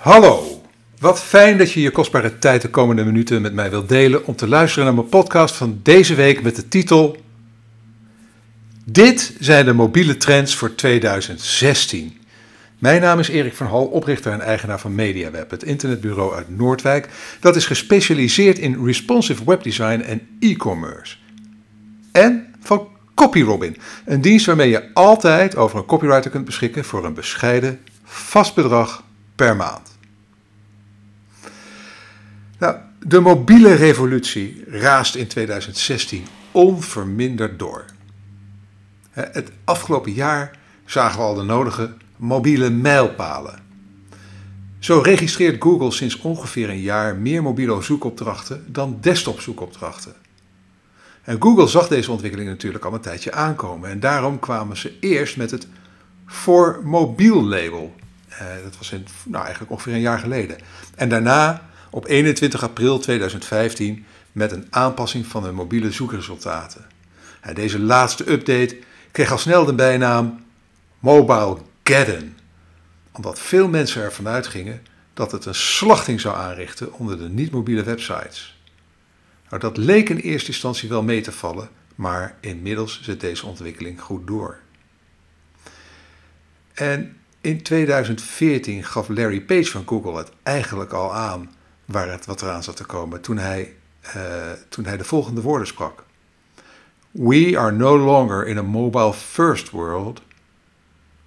Hallo, wat fijn dat je je kostbare tijd de komende minuten met mij wilt delen om te luisteren naar mijn podcast van deze week met de titel Dit zijn de mobiele trends voor 2016. Mijn naam is Erik van Hal, oprichter en eigenaar van MediaWeb, het internetbureau uit Noordwijk dat is gespecialiseerd in responsive webdesign en e-commerce. En van CopyRobin, een dienst waarmee je altijd over een copywriter kunt beschikken voor een bescheiden vast bedrag per maand. Nou, de mobiele revolutie raast in 2016 onverminderd door. Het afgelopen jaar zagen we al de nodige mobiele mijlpalen. Zo registreert Google sinds ongeveer een jaar meer mobiele zoekopdrachten dan desktop zoekopdrachten. En Google zag deze ontwikkeling natuurlijk al een tijdje aankomen en daarom kwamen ze eerst met het voor mobiel label. Eh, dat was in, nou, eigenlijk ongeveer een jaar geleden. En daarna op 21 april 2015 met een aanpassing van de mobiele zoekresultaten. Deze laatste update kreeg al snel de bijnaam Mobile Geddon, omdat veel mensen ervan uitgingen dat het een slachting zou aanrichten onder de niet-mobiele websites. Nou, dat leek in eerste instantie wel mee te vallen, maar inmiddels zet deze ontwikkeling goed door. En in 2014 gaf Larry Page van Google het eigenlijk al aan waar het wat eraan zat te komen toen hij, uh, toen hij de volgende woorden sprak. We are no longer in a mobile first world,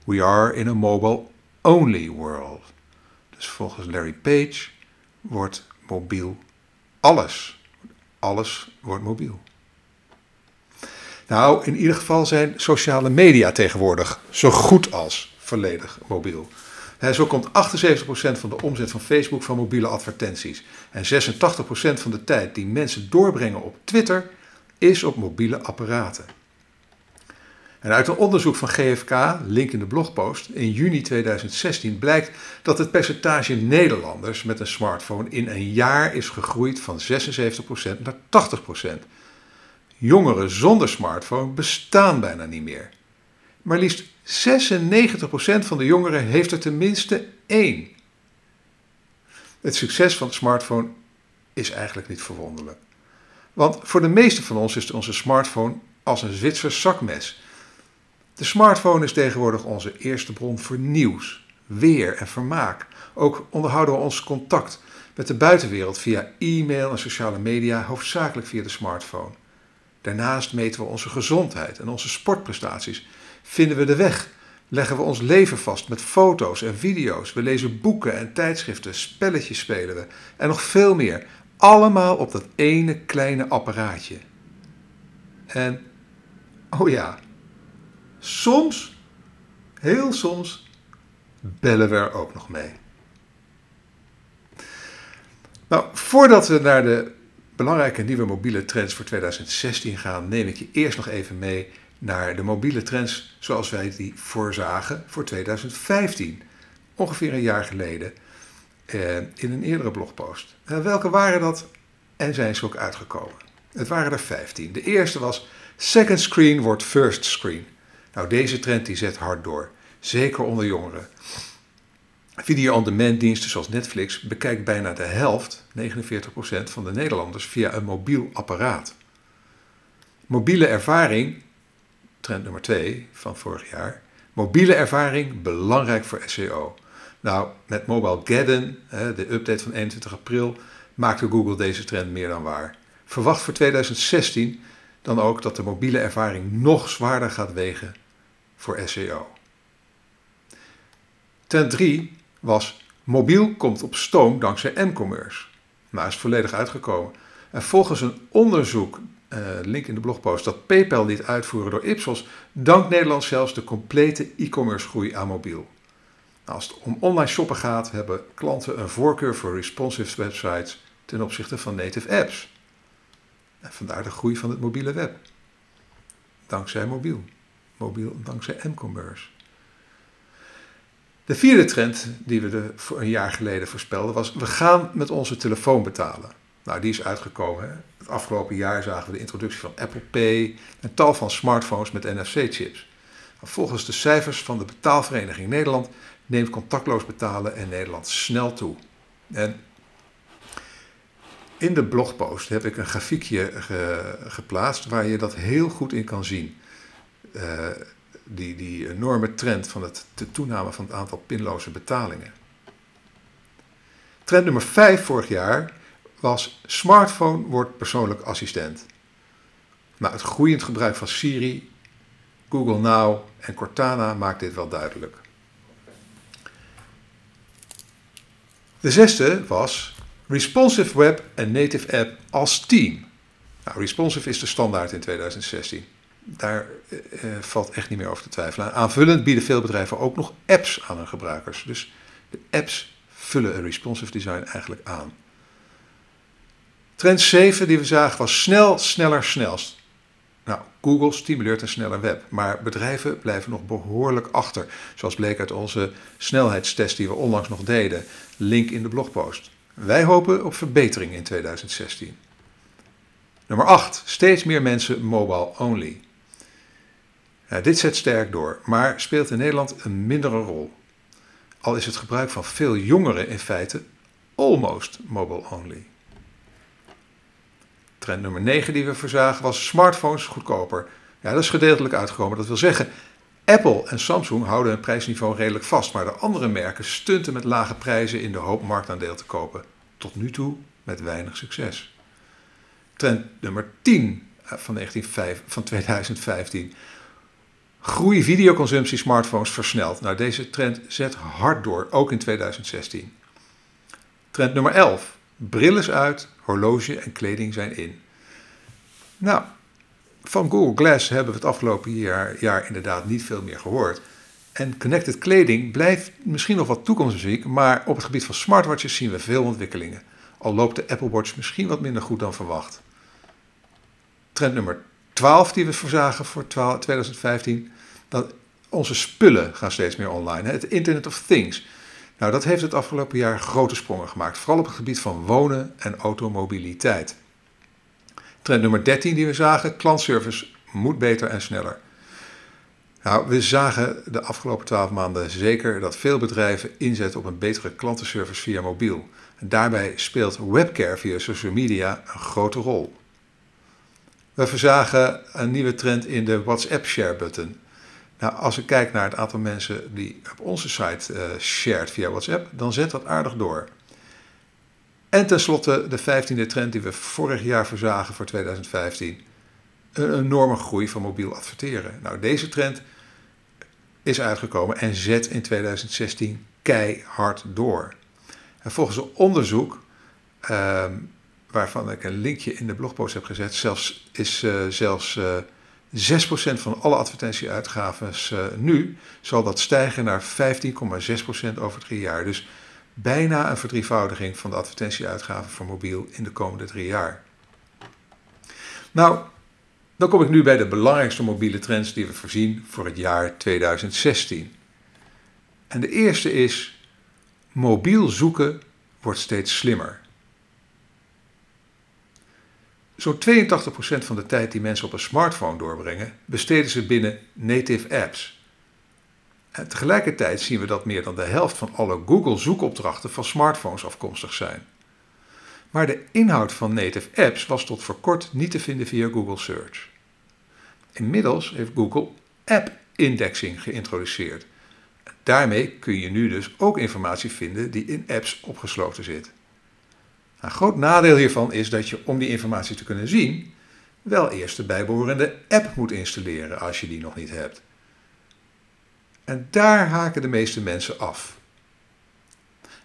we are in a mobile only world. Dus volgens Larry Page wordt mobiel alles. Alles wordt mobiel. Nou, in ieder geval zijn sociale media tegenwoordig zo goed als volledig mobiel. Zo komt 78% van de omzet van Facebook van mobiele advertenties. En 86% van de tijd die mensen doorbrengen op Twitter is op mobiele apparaten. En uit een onderzoek van GFK, link in de blogpost, in juni 2016 blijkt dat het percentage Nederlanders met een smartphone in een jaar is gegroeid van 76% naar 80%. Jongeren zonder smartphone bestaan bijna niet meer. Maar liefst 96% van de jongeren heeft er tenminste één. Het succes van de smartphone is eigenlijk niet verwonderlijk. Want voor de meeste van ons is onze smartphone als een Zwitsers zakmes. De smartphone is tegenwoordig onze eerste bron voor nieuws, weer en vermaak. Ook onderhouden we ons contact met de buitenwereld via e-mail en sociale media, hoofdzakelijk via de smartphone. Daarnaast meten we onze gezondheid en onze sportprestaties Vinden we de weg? Leggen we ons leven vast met foto's en video's? We lezen boeken en tijdschriften, spelletjes spelen we en nog veel meer. Allemaal op dat ene kleine apparaatje. En, oh ja, soms, heel soms, bellen we er ook nog mee. Nou, voordat we naar de belangrijke nieuwe mobiele trends voor 2016 gaan, neem ik je eerst nog even mee naar de mobiele trends zoals wij die voorzagen voor 2015, ongeveer een jaar geleden, eh, in een eerdere blogpost. En welke waren dat en zijn ze ook uitgekomen? Het waren er 15. De eerste was second screen wordt first screen. Nou, deze trend die zet hard door, zeker onder jongeren. Video-on-demand diensten zoals Netflix bekijkt bijna de helft, 49% van de Nederlanders, via een mobiel apparaat. Mobiele ervaring trend nummer 2 van vorig jaar. Mobiele ervaring, belangrijk voor SEO. Nou, met Mobile Geddon, de update van 21 april, maakte Google deze trend meer dan waar. Verwacht voor 2016 dan ook dat de mobiele ervaring nog zwaarder gaat wegen voor SEO. Trend 3 was mobiel komt op stoom dankzij m-commerce. Maar is volledig uitgekomen. En volgens een onderzoek uh, link in de blogpost, dat PayPal liet uitvoeren door Ipsos, dankt Nederland zelfs de complete e-commerce groei aan mobiel. Nou, als het om online shoppen gaat, hebben klanten een voorkeur voor responsive websites ten opzichte van native apps. En vandaar de groei van het mobiele web. Dankzij mobiel. Mobiel dankzij m-commerce. De vierde trend die we de, een jaar geleden voorspelden was: we gaan met onze telefoon betalen. Nou, die is uitgekomen. Het afgelopen jaar zagen we de introductie van Apple Pay en tal van smartphones met NFC-chips. Volgens de cijfers van de Betaalvereniging Nederland neemt contactloos betalen in Nederland snel toe. En in de blogpost heb ik een grafiekje geplaatst waar je dat heel goed in kan zien. Uh, die, die enorme trend van het, de toename van het aantal pinloze betalingen. Trend nummer 5 vorig jaar was smartphone wordt persoonlijk assistent. Maar het groeiend gebruik van Siri, Google Now en Cortana maakt dit wel duidelijk. De zesde was Responsive Web en Native App als team. Nou, responsive is de standaard in 2016. Daar eh, eh, valt echt niet meer over te twijfelen. Aanvullend bieden veel bedrijven ook nog apps aan hun gebruikers. Dus de apps vullen een responsive design eigenlijk aan. Trend 7 die we zagen was snel, sneller, snelst. Nou, Google stimuleert een sneller web, maar bedrijven blijven nog behoorlijk achter. Zoals bleek uit onze snelheidstest die we onlangs nog deden. Link in de blogpost. Wij hopen op verbetering in 2016. Nummer 8. Steeds meer mensen mobile only. dit zet sterk door, maar speelt in Nederland een mindere rol. Al is het gebruik van veel jongeren in feite almost mobile only. Trend nummer 9 die we verzagen was smartphones goedkoper. Ja, dat is gedeeltelijk uitgekomen. Dat wil zeggen, Apple en Samsung houden hun prijsniveau redelijk vast, maar de andere merken stunten met lage prijzen in de hoop marktaandeel te kopen. Tot nu toe met weinig succes. Trend nummer 10 eh, van, 19, van 2015. Groei videoconsumptie smartphones versnelt. Nou, deze trend zet hard door, ook in 2016. Trend nummer 11. Bril is uit, horloge en kleding zijn in. Nou, van Google Glass hebben we het afgelopen jaar, inderdaad niet veel meer gehoord. En connected kleding blijft misschien nog wat toekomstmuziek, maar op het gebied van smartwatches zien we veel ontwikkelingen. Al loopt de Apple Watch misschien wat minder goed dan verwacht. Trend nummer 12 die we voorzagen voor 2015, dat onze spullen gaan steeds meer online. Het Internet of Things. Nou, dat heeft het afgelopen jaar grote sprongen gemaakt, vooral op het gebied van wonen en automobiliteit. Trend nummer 13 die we zagen, klantservice moet beter en sneller. Nou, we zagen de afgelopen 12 maanden zeker dat veel bedrijven inzetten op een betere klantenservice via mobiel. En daarbij speelt webcare via social media een grote rol. We verzagen een nieuwe trend in de WhatsApp share button. Nou, als ik kijk naar het aantal mensen die op onze site uh, shared via WhatsApp, dan zet dat aardig door. En tenslotte de vijftiende trend die we vorig jaar verzagen voor 2015. Een enorme groei van mobiel adverteren. Nou, deze trend is uitgekomen en zet in 2016 keihard door. En volgens een onderzoek, uh, waarvan ik een linkje in de blogpost heb gezet, zelfs, is uh, zelfs eh, 6% van alle advertentieuitgaven uh, nu, zal dat stijgen naar 15,6% over drie jaar. Dus bijna een verdrievoudiging van de advertentieuitgaven voor mobiel in de komende drie jaar. Nou, dan kom ik nu bij de belangrijkste mobiele trends die we voorzien voor het jaar 2016. En de eerste is: mobiel zoeken wordt steeds slimmer. Zo'n 82% van de tijd die mensen op een smartphone doorbrengen, besteden ze binnen native apps. Tegelijkertijd zien we dat meer dan de helft van alle Google-zoekopdrachten van smartphones afkomstig zijn. Maar de inhoud van native apps was tot voor kort niet te vinden via Google Search. Inmiddels heeft Google App Indexing geïntroduceerd. Daarmee kun je nu dus ook informatie vinden die in apps opgesloten zit. Een groot nadeel hiervan is dat je om die informatie te kunnen zien, wel eerst de bijbehorende app moet installeren als je die nog niet hebt. En daar haken de meeste mensen af.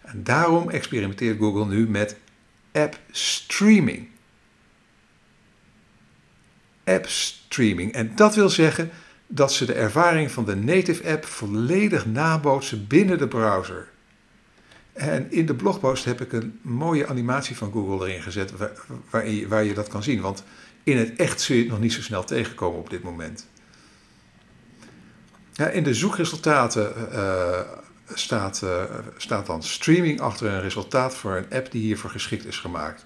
En daarom experimenteert Google nu met app streaming. App streaming. En dat wil zeggen dat ze de ervaring van de native app volledig nabootsen binnen de browser. En in de blogpost heb ik een mooie animatie van Google erin gezet waar, waar, je, dat kan zien. Want in het echt zul je het nog niet zo snel tegenkomen op dit moment. Ja, in de zoekresultaten uh, staat, uh, staat dan streaming achter een resultaat voor een app die hiervoor geschikt is gemaakt.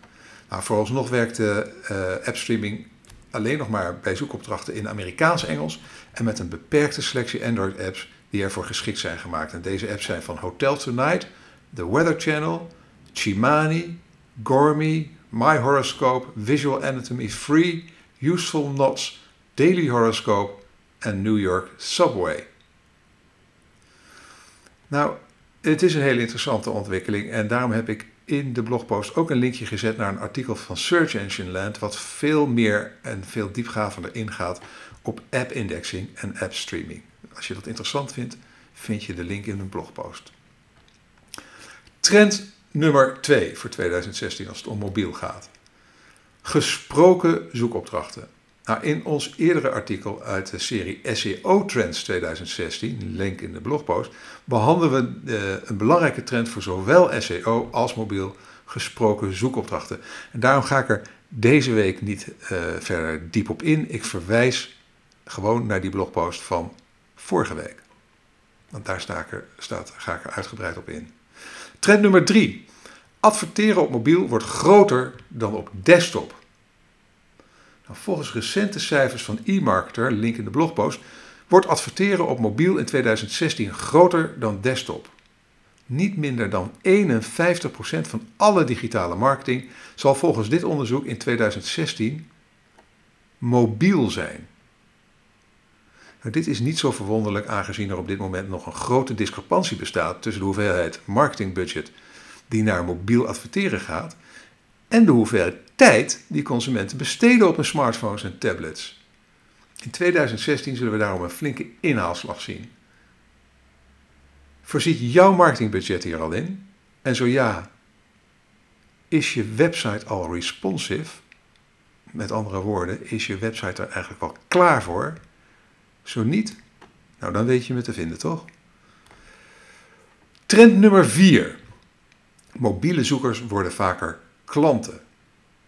Nou, vooralsnog werkt de uh, appstreaming alleen nog maar bij zoekopdrachten in Amerikaans Engels en met een beperkte selectie Android-apps die ervoor geschikt zijn gemaakt. En deze apps zijn van Hotel Tonight, The Weather Channel, Chimani, Gourmet, My Horoscope, Visual Anatomy Free, Useful Knots, Daily Horoscope en New York Subway. Nou, het is een hele interessante ontwikkeling en daarom heb ik in de blogpost ook een linkje gezet naar een artikel van Search Engine Land, wat veel meer en veel diepgravender ingaat op app-indexing en app-streaming. Als je dat interessant vindt, vind je de link in een blogpost. Trend nummer 2 voor 2016 als het om mobiel gaat. Gesproken zoekopdrachten. Nou, in ons eerdere artikel uit de serie SEO Trends 2016, link in de blogpost, behandelen we uh, een belangrijke trend voor zowel SEO als mobiel gesproken zoekopdrachten. En daarom ga ik er deze week niet uh, verder diep op in. Ik verwijs gewoon naar die blogpost van vorige week. Want daar sta ik er, staat, ga ik er uitgebreid op in. Trend nummer 3. Adverteren op mobiel wordt groter dan op desktop. Nou, volgens recente cijfers van eMarketer, link in de blogpost, wordt adverteren op mobiel in 2016 groter dan desktop. Niet minder dan 51% van alle digitale marketing zal volgens dit onderzoek in 2016 mobiel zijn. Nou, dit is niet zo verwonderlijk aangezien er op dit moment nog een grote discrepantie bestaat tussen de hoeveelheid marketingbudget die naar mobiel adverteren gaat en de hoeveelheid tijd die consumenten besteden op hun smartphones en tablets. In 2016 zullen we daarom een flinke inhaalslag zien. Voorziet jouw marketingbudget hier al in? En zo ja, is je website al responsive? Met andere woorden, is je website er eigenlijk al klaar voor? Zo niet, nou dan weet je me te vinden, toch? Trend nummer 4. Mobiele zoekers worden vaker klanten.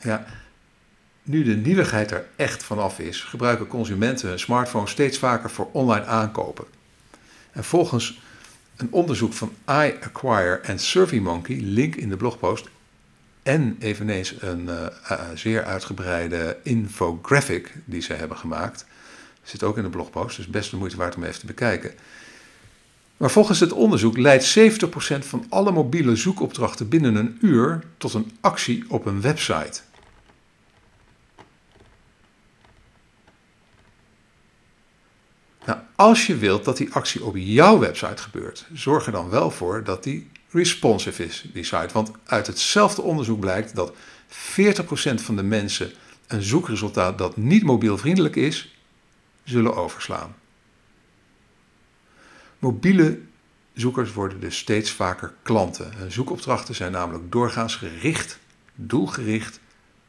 Ja, nu de nieuwigheid er echt vanaf is, gebruiken consumenten hun smartphone steeds vaker voor online aankopen. En volgens een onderzoek van iAcquire en SurveyMonkey, link in de blogpost, en eveneens een uh, uh, zeer uitgebreide infographic die ze hebben gemaakt, zit ook in de blogpost, dus best de moeite waard om even te bekijken. Maar volgens het onderzoek leidt 70% van alle mobiele zoekopdrachten binnen een uur tot een actie op een website. Nou, als je wilt dat die actie op jouw website gebeurt, zorg er dan wel voor dat die responsive is, die site. Want uit hetzelfde onderzoek blijkt dat 40% van de mensen een zoekresultaat dat niet mobielvriendelijk is, zullen overslaan. Mobiele zoekers worden dus steeds vaker klanten. zoekopdrachten zijn namelijk doorgaans gericht, doelgericht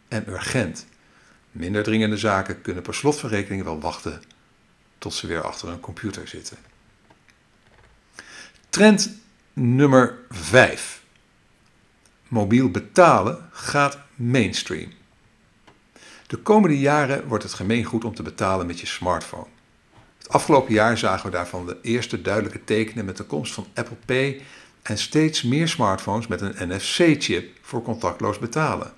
en urgent. Minder dringende zaken kunnen per slot van rekening wel wachten tot ze weer achter een computer zitten. Trend nummer 5. Mobiel betalen gaat mainstream. De komende jaren wordt het gemeengoed om te betalen met je smartphone. Het afgelopen jaar zagen we daarvan de eerste duidelijke tekenen met de komst van Apple Pay en steeds meer smartphones met een NFC-chip voor contactloos betalen.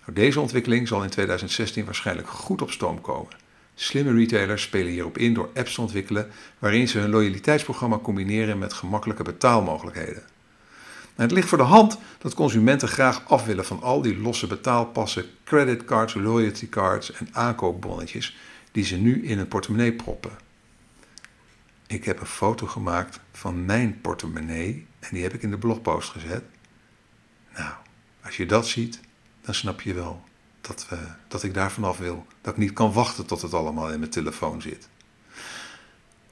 Nou, deze ontwikkeling zal in 2016 waarschijnlijk goed op stoom komen. Slimme retailers spelen hierop in door apps te ontwikkelen waarin ze hun loyaliteitsprogramma combineren met gemakkelijke betaalmogelijkheden. Het ligt voor de hand dat consumenten graag af willen van al die losse betaalpassen, creditcards, loyalty cards en aankoopbonnetjes die ze nu in een portemonnee proppen. Ik heb een foto gemaakt van mijn portemonnee en die heb ik in de blogpost gezet. Nou, als je dat ziet, dan snap je wel dat, we, dat ik daar vanaf wil. Dat ik niet kan wachten tot het allemaal in mijn telefoon zit.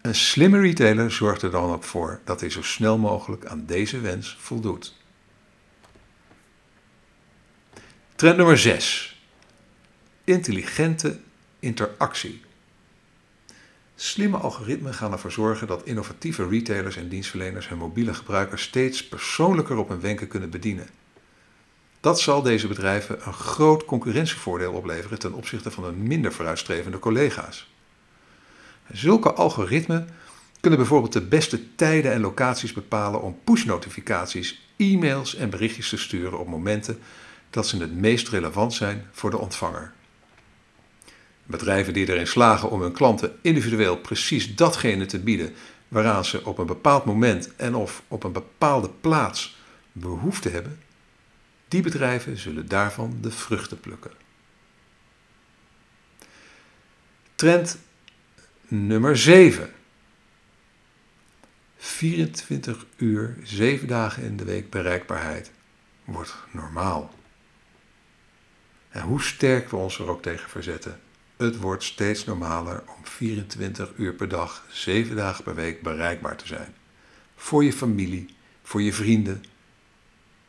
Een slimme retailer zorgt er dan ook voor dat hij zo snel mogelijk aan deze wens voldoet. Trend nummer 6. Intelligente interactie. Slimme algoritmen gaan ervoor zorgen dat innovatieve retailers en dienstverleners hun mobiele gebruikers steeds persoonlijker op hun wenken kunnen bedienen. Dat zal deze bedrijven een groot concurrentievoordeel opleveren ten opzichte van hun minder vooruitstrevende collega's. Zulke algoritmen kunnen bijvoorbeeld de beste tijden en locaties bepalen om push-notificaties, e-mails en berichtjes te sturen op momenten dat ze het meest relevant zijn voor de ontvanger. Bedrijven die erin slagen om hun klanten individueel precies datgene te bieden waaraan ze op een bepaald moment en of op een bepaalde plaats behoefte hebben, die bedrijven zullen daarvan de vruchten plukken. Trend nummer 7. 24 uur, 7 dagen in de week bereikbaarheid wordt normaal. En hoe sterk we ons er ook tegen verzetten, het wordt steeds normaler om 24 uur per dag, 7 dagen per week bereikbaar te zijn. Voor je familie, voor je vrienden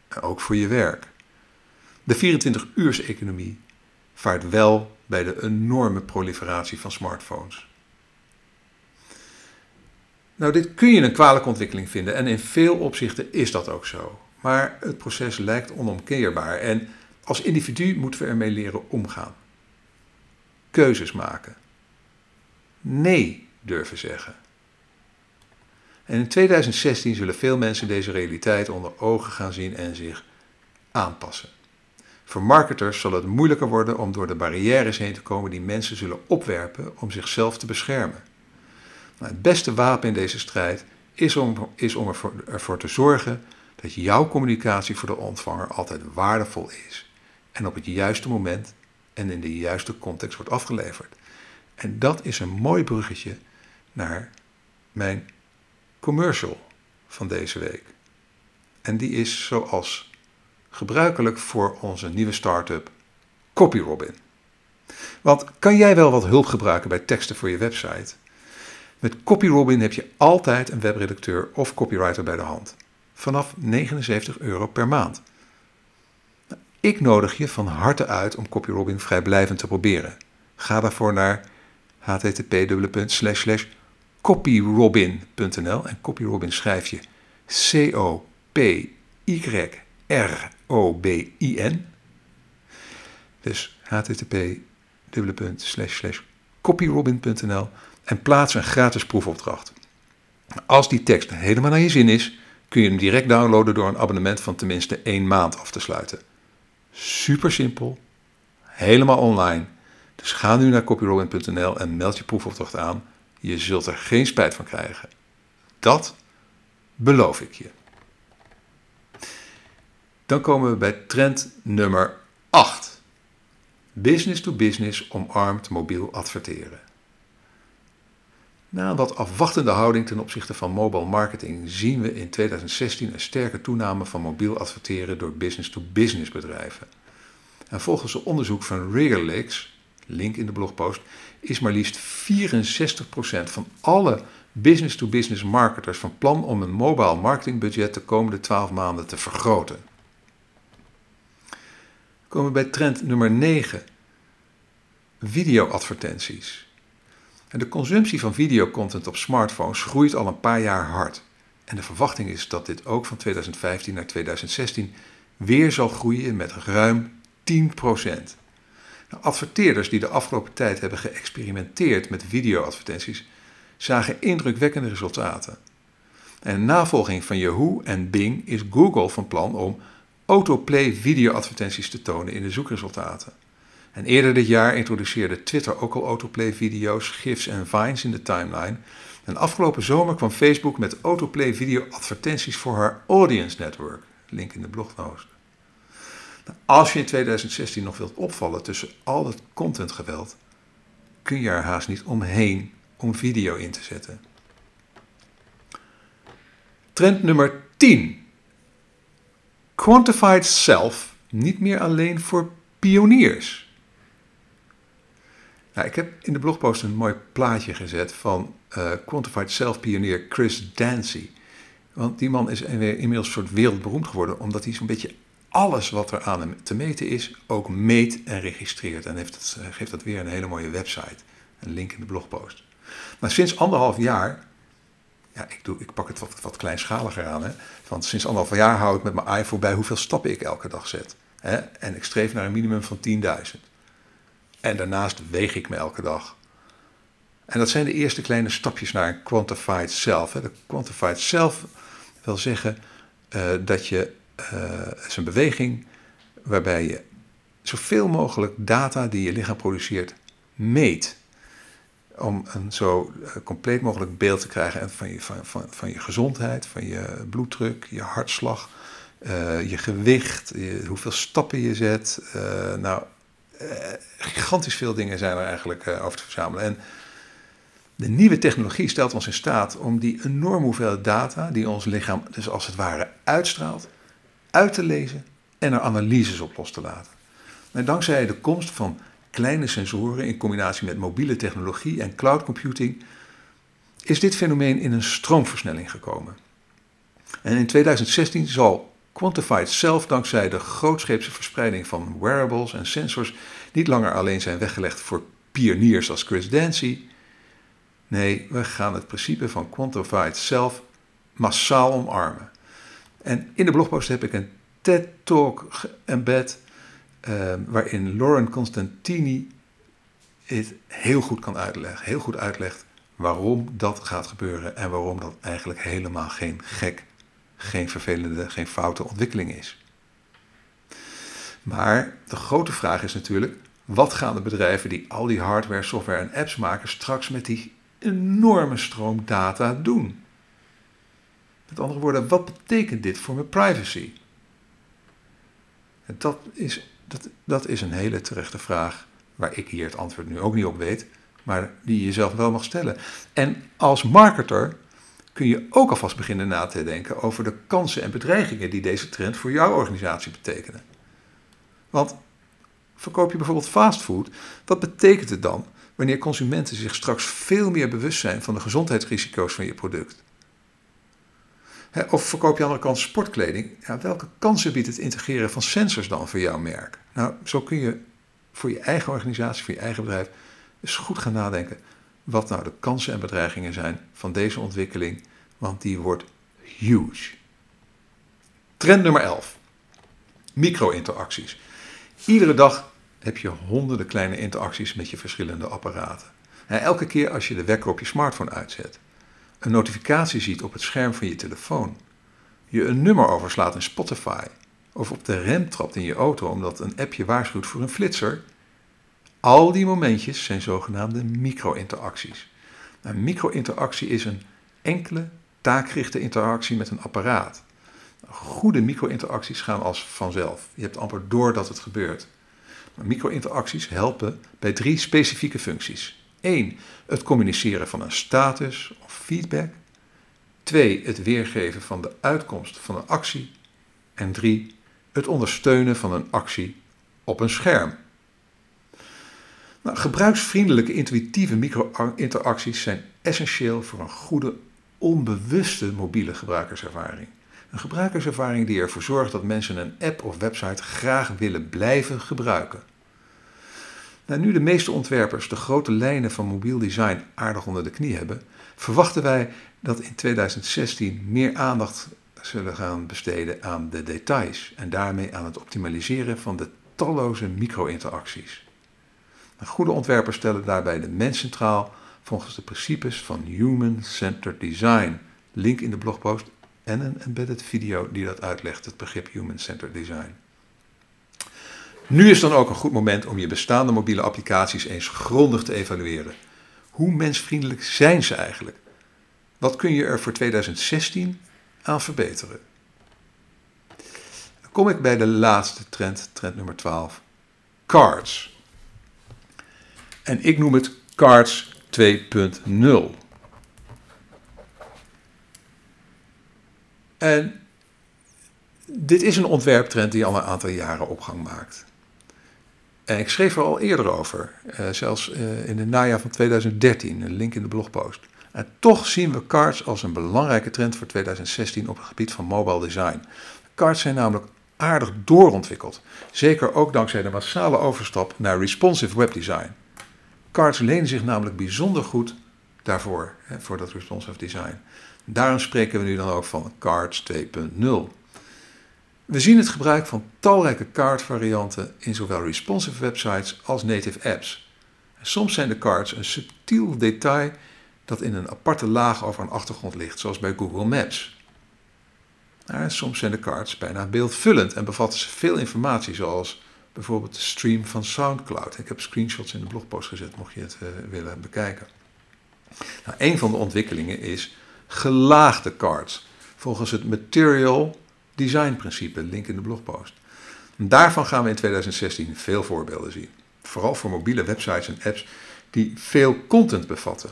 en ook voor je werk. De 24-uurs-economie vaart wel bij de enorme proliferatie van smartphones. Nou, dit kun je een kwalijke ontwikkeling vinden en in veel opzichten is dat ook zo. Maar het proces lijkt onomkeerbaar en als individu moeten we ermee leren omgaan. Keuzes maken. Nee durven zeggen. En in 2016 zullen veel mensen deze realiteit onder ogen gaan zien en zich aanpassen. Voor marketers zal het moeilijker worden om door de barrières heen te komen die mensen zullen opwerpen om zichzelf te beschermen. Het beste wapen in deze strijd is om, is om ervoor, ervoor te zorgen dat jouw communicatie voor de ontvanger altijd waardevol is en op het juiste moment en in de juiste context wordt afgeleverd. En dat is een mooi bruggetje naar mijn commercial van deze week. En die is zoals gebruikelijk voor onze nieuwe start-up CopyRobin. Want kan jij wel wat hulp gebruiken bij teksten voor je website? Met CopyRobin heb je altijd een webredacteur of copywriter bij de hand. Vanaf 79 euro per maand. Ik nodig je van harte uit om CopyRobin vrijblijvend te proberen. Ga daarvoor naar http://copyrobin.nl en CopyRobin schrijf je C-O-P-Y-R-O-B-I-N. Dus http://copyrobin.nl en plaats een gratis proefopdracht. Als die tekst helemaal naar je zin is, kun je hem direct downloaden door een abonnement van tenminste één maand af te sluiten. Super simpel, helemaal online. Dus ga nu naar copyrobin.nl en meld je proefopdracht aan. Je zult er geen spijt van krijgen. Dat beloof ik je. Dan komen we bij trend nummer 8. Business to business omarmt mobiel adverteren. Na wat afwachtende houding ten opzichte van mobile marketing zien we in 2016 een sterke toename van mobiel adverteren door business-to-business bedrijven. En volgens een onderzoek van Riggerleaks, link in de blogpost, is maar liefst 64% van alle business-to-business marketers van plan om een mobile marketingbudget de komende 12 maanden te vergroten. We komen bij trend nummer 9. Videoadvertenties. En de consumptie van videocontent op smartphones groeit al een paar jaar hard. En de verwachting is dat dit ook van 2015 naar 2016 weer zal groeien met ruim 10%. Nou, adverteerders die de afgelopen tijd hebben geëxperimenteerd met videoadvertenties zagen indrukwekkende resultaten. En in navolging van Yahoo en Bing is Google van plan om autoplay videoadvertenties te tonen in de zoekresultaten. En eerder dit jaar introduceerde Twitter ook al autoplay-video's, GIFs en Vines in de timeline. En afgelopen zomer kwam Facebook met autoplay-video-advertenties voor haar Audience Network. Link in de blogpost. Nou, als je in 2016 nog wilt opvallen tussen al het contentgeweld, kun je er haast niet omheen om video in te zetten. Trend nummer 10. Quantified Self niet meer alleen voor pioniers. Nou, ik heb in de blogpost een mooi plaatje gezet van uh, Quantified Self-pionier Chris Dancy. Want die man is inmiddels een soort wereldberoemd geworden, omdat hij zo'n beetje alles wat er aan hem te meten is, ook meet en registreert. En heeft eh, geeft dat weer een hele mooie website. Een link in de blogpost. Maar sinds anderhalf jaar, ja, ik, doe, ik pak het wat, wat kleinschaliger aan, hè, want sinds anderhalf jaar hou ik met mijn iPhone bij hoeveel stappen ik elke dag zet. Hè, en ik streef naar een minimum van 10.000. En daarnaast weeg ik me elke dag. En dat zijn de eerste kleine stapjes naar een quantified self. De quantified self wil zeggen uh, dat je uh, is een beweging waarbij je zoveel mogelijk data die je lichaam produceert meet. om een zo eh, compleet mogelijk beeld te krijgen van je, van, van, van je gezondheid, van je bloeddruk, je hartslag, je gewicht, hoeveel stappen je zet. Nou, gigantisch veel dingen zijn er eigenlijk over te verzamelen. En de nieuwe technologie stelt ons in staat om die enorme hoeveelheid data, die ons lichaam dus als het ware uitstraalt, uit te lezen en er analyses op los te laten. En dankzij de komst van kleine sensoren in combinatie met mobiele technologie en cloud computing is dit fenomeen in een stroomversnelling gekomen. En in 2016 zal Quantified zelf dankzij de grootscheepse verspreiding van wearables en sensors niet langer alleen zijn weggelegd voor pioniers als Chris Dancy. Nee, we gaan het principe van Quantified zelf massaal omarmen. En in de blogpost heb ik een TED-talk embed uh, waarin Lauren Constantini het heel goed kan uitleggen. Heel goed uitlegt waarom dat gaat gebeuren en waarom dat eigenlijk helemaal geen gek, geen vervelende, geen foute ontwikkeling is. Maar de grote vraag is natuurlijk, wat gaan de bedrijven die al die hardware, software en apps maken straks met die enorme stroom data doen? Met andere woorden, wat betekent dit voor mijn privacy? Dat is dat, dat is een hele terechte vraag, waar ik hier het antwoord nu ook niet op weet, maar die je jezelf wel mag stellen. En als marketer kun je ook alvast beginnen na te denken over de kansen en bedreigingen die deze trend voor jouw organisatie betekenen. Want verkoop je bijvoorbeeld fastfood, wat betekent het dan wanneer consumenten zich straks veel meer bewust zijn van de gezondheidsrisico's van je product? of verkoop je aan de andere kant sportkleding? Ja, welke kansen biedt het integreren van sensors dan voor jouw merk? Nou, zo kun je voor je eigen organisatie, voor je eigen bedrijf, eens goed gaan nadenken wat nou de kansen en bedreigingen zijn van deze ontwikkeling, want die wordt huge. Trend nummer 11. Micro-interacties. Iedere dag heb je honderden kleine interacties met je verschillende apparaten. elke keer als je de wekker op je smartphone uitzet, een notificatie ziet op het scherm van je telefoon, je een nummer overslaat in Spotify of op de rem trapt in je auto omdat een app je waarschuwt voor een flitser, al die momentjes zijn zogenaamde micro-interacties. Een micro-interactie is een enkele taakgerichte interactie met een apparaat. Goede micro-interacties gaan als vanzelf. Je hebt amper door dat het gebeurt. Micro-interacties helpen bij drie specifieke functies. 1. Het communiceren van een status of feedback. 2. Het weergeven van de uitkomst van een actie. En 3. Het ondersteunen van een actie op een scherm. Nou, gebruiksvriendelijke, intuïtieve micro-interacties zijn essentieel voor een goede, onbewuste mobiele gebruikerservaring. Een gebruikerservaring die ervoor zorgt dat mensen een app of website graag willen blijven gebruiken. Nou, nu de meeste ontwerpers de grote lijnen van mobiel design aardig onder de knie hebben, verwachten wij dat in 2016 meer aandacht zullen gaan besteden aan de details en daarmee aan het optimaliseren van de talloze micro-interacties. Goede ontwerpers stellen daarbij de mens centraal volgens de principes van Human-Centered Design. Link in de blogpost en een embedded video die dat uitlegt, het begrip Human-Centered Design. Nu is dan ook een goed moment om je bestaande mobiele applicaties eens grondig te evalueren. Hoe mensvriendelijk zijn ze eigenlijk? Wat kun je er voor 2016 aan verbeteren? Dan kom ik bij de laatste trend, trend nummer 12. Cards. En ik noem het Cards 2.0. En dit is een ontwerptrend die al een aantal jaren opgang maakt. En ik schreef er al eerder over, uh, zelfs uh, in het najaar van 2013, een link in de blogpost. En toch zien we cards als een belangrijke trend voor 2016 op het gebied van mobile design. Cards zijn namelijk aardig doorontwikkeld, zeker ook dankzij de massale overstap naar responsive webdesign. Cards lenen zich namelijk bijzonder goed daarvoor, voor dat responsive design. Daarom spreken we nu dan ook van Cards 2.0. We zien het gebruik van talrijke cardvarianten in zowel responsive websites als native apps. soms zijn de cards een subtiel detail dat in een aparte laag over een achtergrond ligt, zoals bij Google Maps. Soms zijn de cards bijna beeldvullend en bevatten ze veel informatie, zoals bijvoorbeeld de stream van SoundCloud. Ik heb screenshots in de blogpost gezet, mocht je het uh, willen bekijken. Nou, een van de ontwikkelingen is gelaagde cards, volgens het Material Design principe, link in de blogpost. En daarvan gaan we in 2016 veel voorbeelden zien. Vooral voor mobiele websites en apps die veel content bevatten.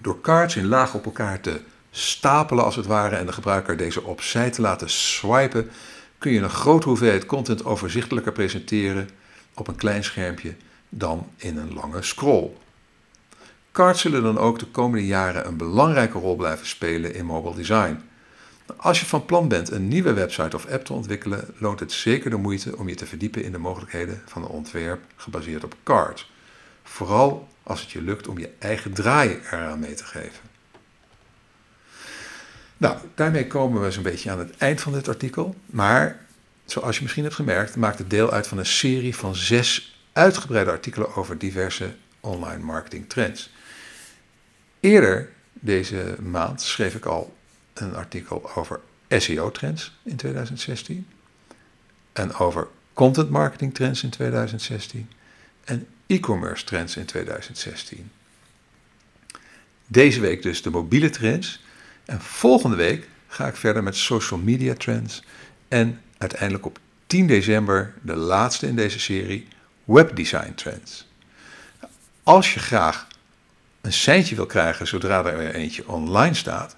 Door cards in laag op elkaar te stapelen als het ware en de gebruiker deze opzij te laten swipen, kun je een grote hoeveelheid content overzichtelijker presenteren op een klein schermpje dan in een lange scroll. Cards zullen dan ook de komende jaren een belangrijke rol blijven spelen in mobile design. Als je van plan bent een nieuwe website of app te ontwikkelen, loont het zeker de moeite om je te verdiepen in de mogelijkheden van een ontwerp gebaseerd op cards. Vooral als het je lukt om je eigen draai eraan mee te geven. Nou, daarmee komen we zo'n beetje aan het eind van dit artikel. Maar zoals je misschien hebt gemerkt, maakt het deel uit van een serie van zes uitgebreide artikelen over diverse online marketing trends. Eerder deze maand schreef ik al een artikel over SEO-trends in 2016. En over content marketing trends in 2016. En e-commerce trends in 2016. Deze week dus de mobiele trends. En volgende week ga ik verder met social media trends. En uiteindelijk op 10 december, de laatste in deze serie, webdesign trends. Als je graag een seintje wil krijgen zodra er eentje online staat,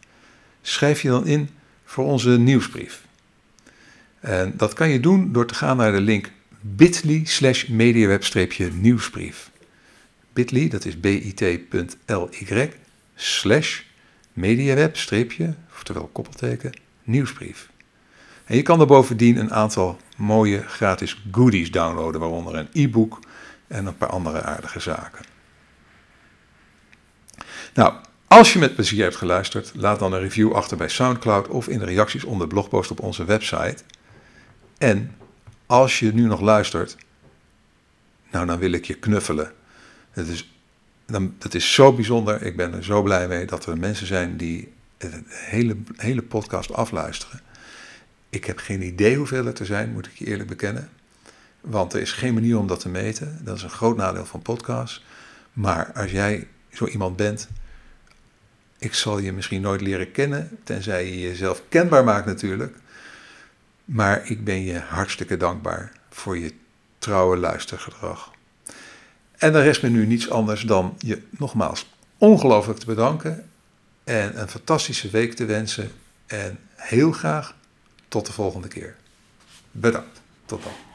schrijf je dan in voor onze nieuwsbrief. En dat kan je doen door te gaan naar de link bit.ly slash mediaweb-nieuwsbrief. bit.ly, dat is bit.ly slash mediaweb- oftewel koppelteken, nieuwsbrief. En je kan er bovendien een aantal mooie gratis goodies downloaden, waaronder een e-book en een paar andere aardige zaken. Nou, als je met plezier hebt geluisterd, laat dan een review achter bij SoundCloud of in de reacties onder de blogpost op onze website. En als je nu nog luistert, nou dan wil ik je knuffelen. Het is, dan, het is zo bijzonder, ik ben er zo blij mee dat er mensen zijn die de hele, hele podcast afluisteren. Ik heb geen idee hoeveel er zijn, moet ik je eerlijk bekennen. Want er is geen manier om dat te meten. Dat is een groot nadeel van podcasts. Maar als jij zo iemand bent ik zal je misschien nooit leren kennen, tenzij je jezelf kenbaar maakt natuurlijk. Maar ik ben je hartstikke dankbaar voor je trouwe luistergedrag. En er rest me nu niets anders dan je nogmaals ongelooflijk te bedanken en een fantastische week te wensen. En heel graag tot de volgende keer. Bedankt. Tot dan.